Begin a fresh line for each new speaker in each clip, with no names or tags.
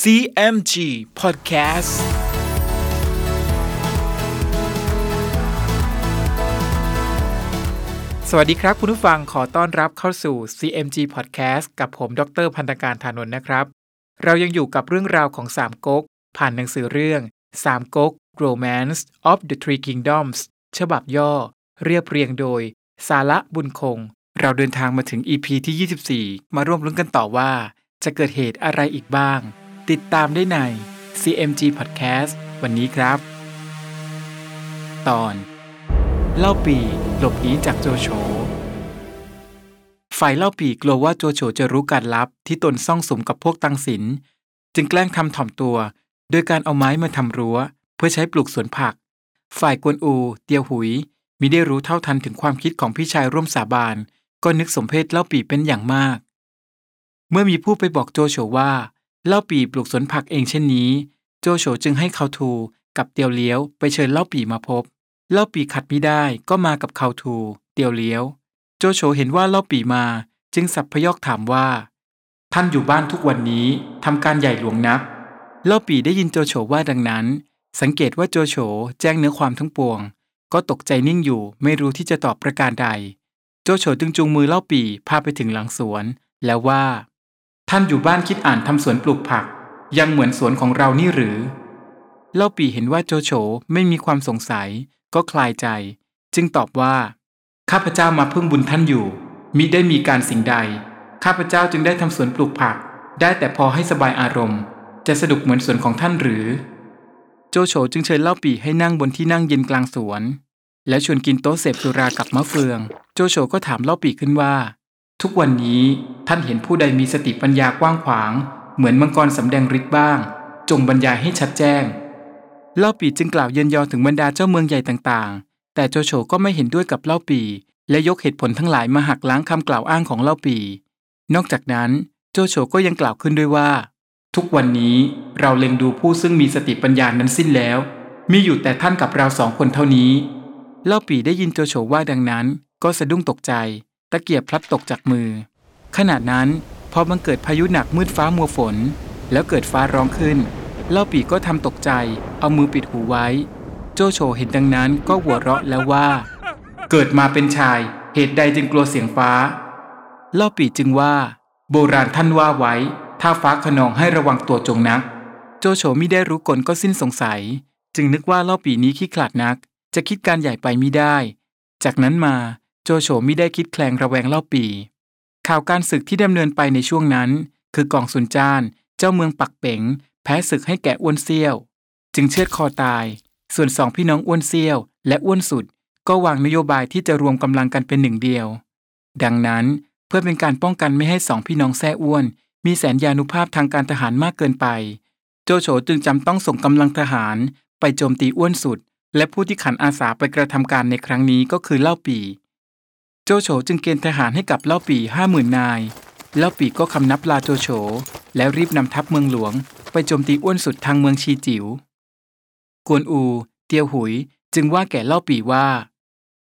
CMG Podcast สวัสดีครับคุณผู้ฟังขอต้อนรับเข้าสู่ CMG Podcast กับผมดรพันธการธานนท์นะครับ เรายังอยู่กับเรื่องราวของสามก๊ก ผ่านหนังสือเรื่องสามก๊ก Romance of the Three Kingdoms ฉบับย่อ เรียบเรียงโดย สาระบุญคง เราเดินทางมาถึง EP ที่ 24 มาร่วมลุ้นกันต่อว่า จะเกิดเหตุอะไรอีกบ้าง ติดตามได้ใน CMG Podcast วันนี้ครับ ตอน เล่าปีหลบหนีจากโจโฉฝ่ายเล่าปีกลัวว่าโจโฉจะรู้การลับที่ตนซ่องสมกับพวกตังสิน จึงแกล้งทำถ่อมตัว โดยการเอาไม้มาทำรั้ว เพื่อใช้ปลูกสวนผัก ฝ่ายกวนอูเตียวหุยมิได้รู้เท่าทันถึงความคิดของพี่ชายร่วมสาบาน ก็นึกสมเพศเล่าปีเป็นอย่างมาก เมื่อมีผู้ไปบอกโจโฉว่า เล่าปีปลูกสวนผักเองเช่นนี้ โจโฉจึงให้เขาทูกับเตียวเลี้ยวไปเชิญเล่าปีมาพบ เล่าปีขัดไม่ได้ก็มากับเขาทู เตียวเลี้ยว โจโฉเห็นว่าเล่าปีมาจึงสับพยอกถามว่า ท่านอยู่บ้านทุกวันนี้ทำการใหญ่หลวงนัก เล่าปีได้ยินโจโฉว่าดังนั้น สังเกตว่าโจโฉแจ้งเนื้อความทั้งปวง ก็ตกใจนิ่งอยู่ไม่รู้ที่จะตอบประการใด โจโฉจึงจูงมือเล่าปีพาไปถึงหลังสวน แล้วว่า ท่านอยู่บ้านคิดอ่านทำสวนปลูกผัก ยังเหมือนสวนของเรานี่หรือ เล่าปีเห็นว่าโจโฉไม่มีความสงสัย ก็คลายใจ จึงตอบว่า ข้าพเจ้ามาพึ่งบุญท่านอยู่มิได้มีการสิ่งใด ข้าพเจ้าจึงได้ทำสวนปลูกผัก ได้แต่พอให้สบายอารมณ์ จะสนุกเหมือนสวนของท่านหรือ โจโฉจึงเชิญเล่าปีให้นั่งบนที่นั่งเย็นกลางสวน แล้วชวนกินโต๊ะเสพสุรากับมะเฟือง โจโฉก็ถามเล่าปีขึ้นว่า ทุกวันนี้ท่านเห็นผู้ใดมีสติปัญญากว้างขวาง เหมือนมังกรสำแดงฤทธิ์บ้าง จงบรรยายให้ชัดแจ้ง เล่าปีจึงกล่าวเยินยอถึงบรรดาเจ้าเมืองใหญ่ต่างๆ แต่โจโฉก็ไม่เห็นด้วยกับเล่าปี และยกเหตุผลทั้งหลายมาหักล้างคำกล่าวอ้างของเล่าปี นอกจากนั้นโจโฉก็ยังกล่าวขึ้นด้วยว่า ทุกวันนี้เราเล็งดูผู้ซึ่งมีสติปัญญานั้นสิ้นแล้ว มีอยู่แต่ท่านกับเราสองคนเท่านี้ เล่าปีได้ยินโจโฉว่าดังนั้น ก็สะดุ้งตกใจ ตะเกียบพลัดตกจากมือ ขณะนั้นพอมันเกิดพายุหนักมืดฟ้ามัวฝน แล้วเกิดฟ้าร้องขึ้น เล่าปีก็ทำตกใจ เอามือปิดหูไว้ โจโฉเห็นดังนั้นก็หัวเราะแล้วว่า เกิดมาเป็นชาย เหตุใดจึงกลัวเสียงฟ้า เล่าปีจึงว่า โบราณท่านว่าไว้ ถ้าฟ้าขนองให้ระวังตัวจงนัก โจโฉมิได้รู้กลก็สิ้นสงสัย จึงนึกว่าเล่าปีนี้ขี้ขลาดนัก จะคิดการใหญ่ไปมิได้ จากนั้นมา โจโฉมิได้คิดแคลงระแวงเล่าปี ข่าวการศึกที่ดำเนินไปในช่วงนั้น คือกองสุนจ้าน เจ้าเมืองปักเป๋ง แพ้ศึกให้แก่อ้วนเซี่ยว จึงเชือดคอตาย ส่วนสองพี่น้องอ้วนเซี่ยว และอ้วนสุด ก็วางนโยบายที่จะรวมกำลังกันเป็นหนึ่งเดียว ดังนั้นเพื่อเป็นการป้องกันไม่ให้สองพี่น้องแท้อ้วน มีแสนยานุภาพทางการทหารมากเกินไป โจโฉจึงจำต้องส่งกำลังทหาร ไปโจมตีอ้วนสุด และผู้ที่ขันอาสาไปกระทำการในครั้งนี้ก็คือเล่าปี โจโฉจึงเกณฑ์ทหารให้กับเล่าปีห้าหมื่นนาย เล่าปีก็คำนับลาโจโฉ แล้วรีบนำทัพเมืองหลวง ไปโจมตีอ้วนสุดทางเมืองชีจิว๋ว กวนอู เตียวหุยจึงว่าแก่เล่าปีว่า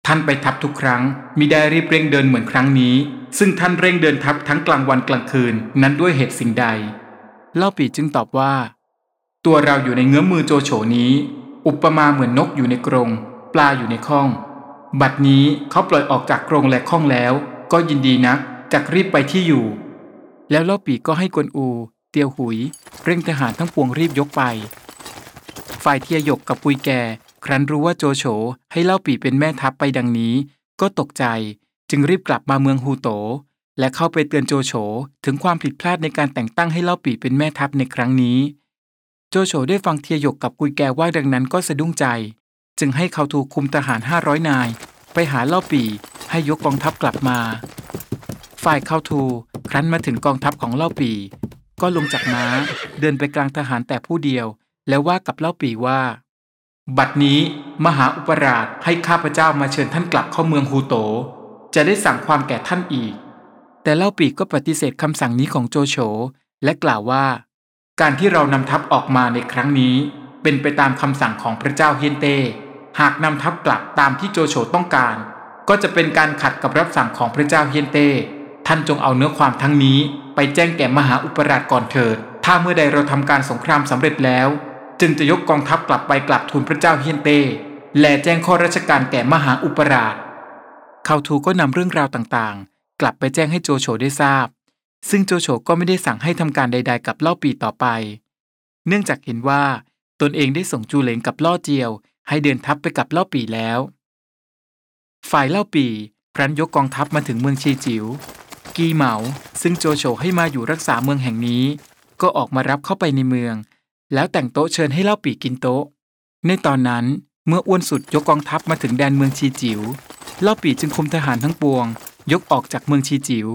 ท่านไปทัพทุกครั้งมิได้รีบเร่งเดินเหมือนครั้งนี้ ซึ่งท่านเร่งเดินทัพทั้งกลางวันกลางคืนนั้นด้วยเหตุสิ่งใด เล่าปีจึงตอบว่า ตัวเราอยู่ในเงื้อมมือโจโฉนี้ อุปมาเหมือนนกอยู่ในกรง ปลาอยู่ในข้อง บัดนี้เขาปล่อยออกจากกรงและข้องแล้ว ก็ยินดีนักจักรีบไปที่อยู่ แล้วเล่าปีก็ให้กวนอู เตียวหุย เร่งทหารทั้งปวงรีบยกไป ฝ่ายเทียหยกกับปุยแก ครั้นรู้ว่าโจโฉให้เล่าปีเป็นแม่ทัพไปดังนี้ ก็ตกใจจึงรีบกลับมาเมืองฮูโต และเข้าไปเตือนโจโฉถึงความผิดพลาดในการแต่งตั้งให้เล่าปีเป็นแม่ทัพในครั้งนี้ โจโฉได้ฟังเทียหยกกับกุยแกว่าดังนั้นก็สะดุ้งใจ จึงให้เขาถูกคุมทหารห้าร้อยนาย ไปหาเล่าปีให้ยกกองทัพกลับมา ฝ่ายเขาทูครั้นมาถึงกองทัพของเล่าปี ก็ลงจากม้าเดินไปกลางทหารแต่ผู้เดียว แล้วว่ากับเล่าปีว่า บัดนี้มหาอุปราชให้ข้าพเจ้ามาเชิญท่านกลับเข้าเมืองฮูโต จะได้สั่งความแก่ท่านอีก แต่เล่าปีก็ปฏิเสธคำสั่งนี้ของโจโฉและกล่าวว่า การที่เรานำทัพออกมาในครั้งนี้เป็นไปตามคำสั่งของพระเจ้าเฮียนเต้ หากนำทัพกลับตามที่โจโฉต้องการ ก็จะเป็นการขัดกับรับสั่งของพระเจ้าเฮียนเต้ท่านจงเอาเนื้อความทั้งนี้ ไปแจ้งแก่มหาอุปราชก่อนเถิด ถ้าเมื่อใดเราทำการสงครามสำเร็จแล้ว จึงจะยกกองทัพกลับไปกลับทูลพระเจ้าเฮียนเต้และแจ้งข้อราชการแก่มหาอุปราชเขาทูก็นำเรื่องราวต่างๆ กลับไปแจ้งให้โจโฉได้ทราบ ซึ่งโจโฉก็ไม่ได้สั่งให้ทำการใด ๆ กับเล่าปีต่อไป เนื่องจากเห็นว่าตนเองได้ส่งจูเหลงกับล่อเจียว ให้เดินทัพไปกับเล่าปีแล้ว ฝ่ายเล่าปีครั้นยกกองทัพมาถึงเมืองชีจิว๋ว กีเหมา ซึ่งโจโฉให้มาอยู่รักษาเมืองแห่งนี้ ก็ออกมารับเข้าไปในเมือง แล้วแต่งโต๊ะเชิญให้เล่าปีกินโต๊ะ ในตอนนั้นเมื่ออ้วนสุดยกกองทัพมาถึงแดนเมืองชีจิว๋ว เล่าปีจึงคุมทหารทั้งปวง ยกออกจากเมืองชีจิว๋ว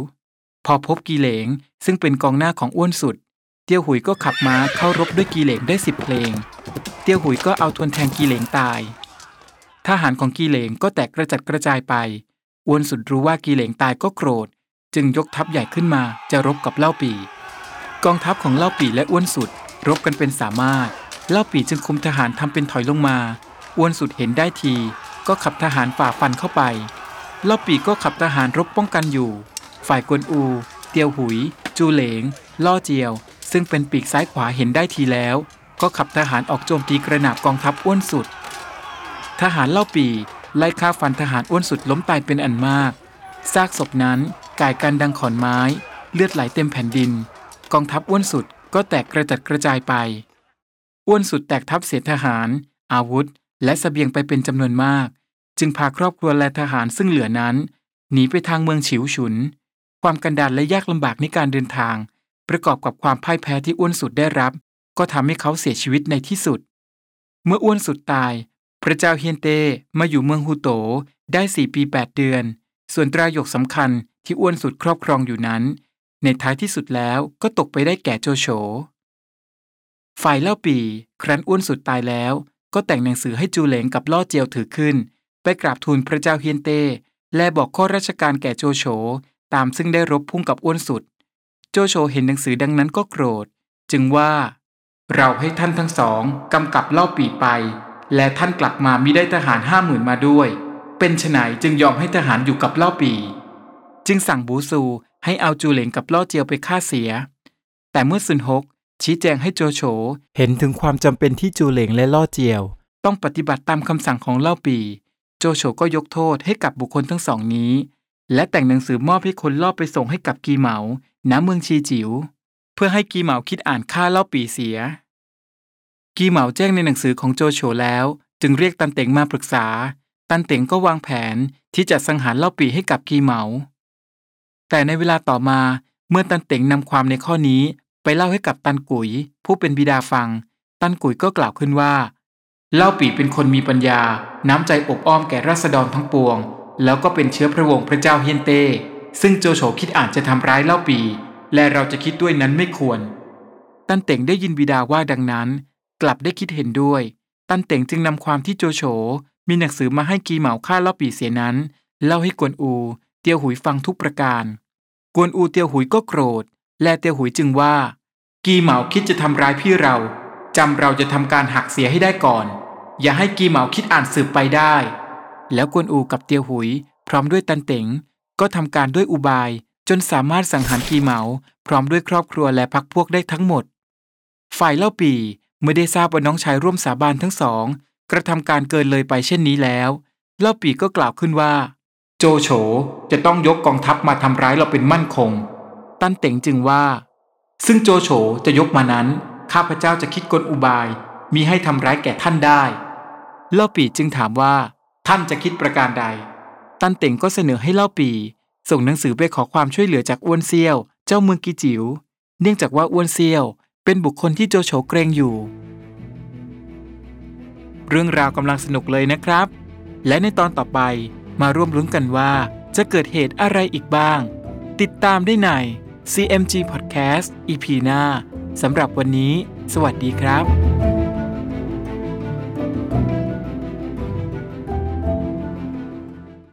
พอพบกีเหลงซึ่งเป็นกองหน้าของอ้วนสุด เตี้ยวหุยก็ขับม้าเข้ารบด้วยกีเหลงได้สิบเพลง เตี้ยวหุยก็เอาทวนแทงกีเหลงตาย ทหารของกีเหลงก็แตกกระจัดกระจายไป อ้วนสุดรู้ว่ากีเหลงตายก็โกรธ จึงยกทัพใหญ่ขึ้นมาจะรบกับเล่าปีกองทัพของเล่าปีและอ้วนสุด รบกันเป็นสามารถ เล่าปีจึงคุมทหารทำเป็นถอยลงมา อ้วนสุดเห็นได้ที ก็ขับทหารฝ่าฟันเข้าไป เล่าปีก็ขับทหารรบป้องกันอยู่ ฝ่ายกวนอู เตียวหุย จูเหลง ล่อเจียว ซึ่งเป็นปีกซ้ายขวาเห็นได้ทีแล้ว ก็ขับทหารออกโจมตีกระหนาบกองทัพอ้วนสุด ทหารเล่าปีไล่ฆ่าฟันทหารอ้วนสุดล้มตายเป็นอันมาก ซากศพนั้นกายกันดังขอนไม้ เลือดไหลเต็มแผ่นดิน กองทัพอ้วนสุดก็แตกกระจัดกระจายไป อ้วนสุดแตกทัพเสียทหาร อาวุธ และสเสบียงไปเป็นจำนวนมาก จึงพาครอบครัวและทหารซึ่งเหลือนั้น หนีไปทางเมืองฉิวฉุน ความกันดารและยากลำบากในการเดินทาง ประกอบกับความพ่ายแพ้ที่อ้วนสุดได้รับ ก็ทำให้เขาเสียชีวิตในที่สุด เมื่ออ้วนสุดตาย พระเจ้าเฮียนเตมาอยู่เมืองฮูโตได้สี่ปีแปดเดือน ส่วนตราหยกสำคัญที่อ้วนสุดครอบครองอยู่นั้น ในท้ายที่สุดแล้วก็ตกไปได้แก่โจโฉฝ่ายเล่าปีครั้นอ้วนสุดตายแล้ว ก็แต่งหนังสือให้จูเหลงกับล่อเจียวถือขึ้น ไปกราบทูลพระเจ้าเฮียนเต และบอกข้อราชการแก่โจโฉตามซึ่งได้รบพุ่งกับอ้วนสุด โจโฉเห็นหนังสือดังนั้นก็โกรธ จึงว่า เราให้ท่านทั้งสองกำกับเล่าปีไป และท่านกลับมามิได้ทหารห้าหมื่นมาด้วย เป็นไฉนจึงยอมให้ทหารอยู่กับเล่าปี จึงสั่งบูซูให้เอาจูเหลงกับล่อเจียวไปฆ่าเสีย แต่เมื่อซุนฮกชี้แจงให้โจโฉเห็นถึงความจำเป็นที่จูเหลงและล่อเจียว ต้องปฏิบัติตามคำสั่งของเล่าปี โจโฉก็ยกโทษให้กับบุคคลทั้งสองนี้ และแต่งหนังสือมอบให้คนล่อไปส่งให้กับกีเหมาณเมืองชีจิว๋ว เพื่อให้กีเหมาคิดอ่านค่าเล่าปีเสีย กีเหมาแจ้งในหนังสือของโจโฉแล้ว จึงเรียกตันเต็งมาปรึกษา ตันเต็งก็วางแผนที่จะสังหารเล่าปีให้กับกีเหมา แต่ในเวลาต่อมาเมื่อตันเต็งนำความในข้อนี้ไปเล่าให้กับตันกุย ผู้เป็นบิดาฟัง ตันกุยก็กล่าวขึ้นว่า เล่าปีเป็นคนมีปัญญา น้ำใจอบอ้อมแก่ราษฎรทั้งปวง แล้วก็เป็นเชื้อพระวงศ์พระเจ้าเฮียนเต้ซึ่งโจโฉคิดอ่าจจะทำร้ายเล่าปี และเราจะคิดด้วยนั้นไม่ควร ตันเต่งได้ยินบิดาว่าดังนั้น กลับได้คิดเห็นด้วย ตันเต่งจึงนำความที่โจโฉมีหนังสือมาให้กีเหมาฆ่าเล่าปีเสียนั้น เล่าให้กวนอู เตียวหุยฟังทุกประการ กวนอูเตียวหุยก็โกรธ และเตียวหุยจึงว่า กีเหมาคิดจะทำร้ายพี่เราจำเราจะทำการหักเสียให้ได้ก่อน อย่าให้กีเหมาคิดอ่านสืบไปได้ แล้วกวนอูกับเตียวหุย พร้อมด้วยตันเต๋งก็ทำการด้วยอุบาย จนสามารถสังหารกีเหมาพร้อมด้วยครอบครัวและพักพวกได้ทั้งหมด ฝ่ายเล่าปีเมื่อได้ทราบว่าน้องชายร่วมสาบานทั้งสอง กระทำการเกินเลยไปเช่นนี้แล้ว เล่าปีก็กล่าวขึ้นว่า โจโฉจะต้องยกกองทัพมาทำร้ายเราเป็นมั่นคง ตันเต๋งจึงว่า ซึ่งโจโฉจะยกมานั้น ข้าพเจ้าจะคิดกลอุบายมีให้ทำร้ายแก่ท่านได้ เล่าปีจึงถามว่า ท่านจะคิดประการใด ตันเต่งก็เสนอให้เล่าปี ส่งหนังสือไปขอความช่วยเหลือจากอ้วนเซียว เจ้าเมืองกิจิว๋ว เนื่องจากว่าอ้วนเซียว เป็นบุคคลที่โจโฉเกรงอยู่ เรื่องราวกำลังสนุกเลยนะครับ และในตอนต่อไปมาร่วมลุ้นกันว่า จะเกิดเหตุอะไรอีกบ้าง ติดตามได้ใน CMG Podcast EP หน้าสำหรับวันนี้ สวัสดีครับ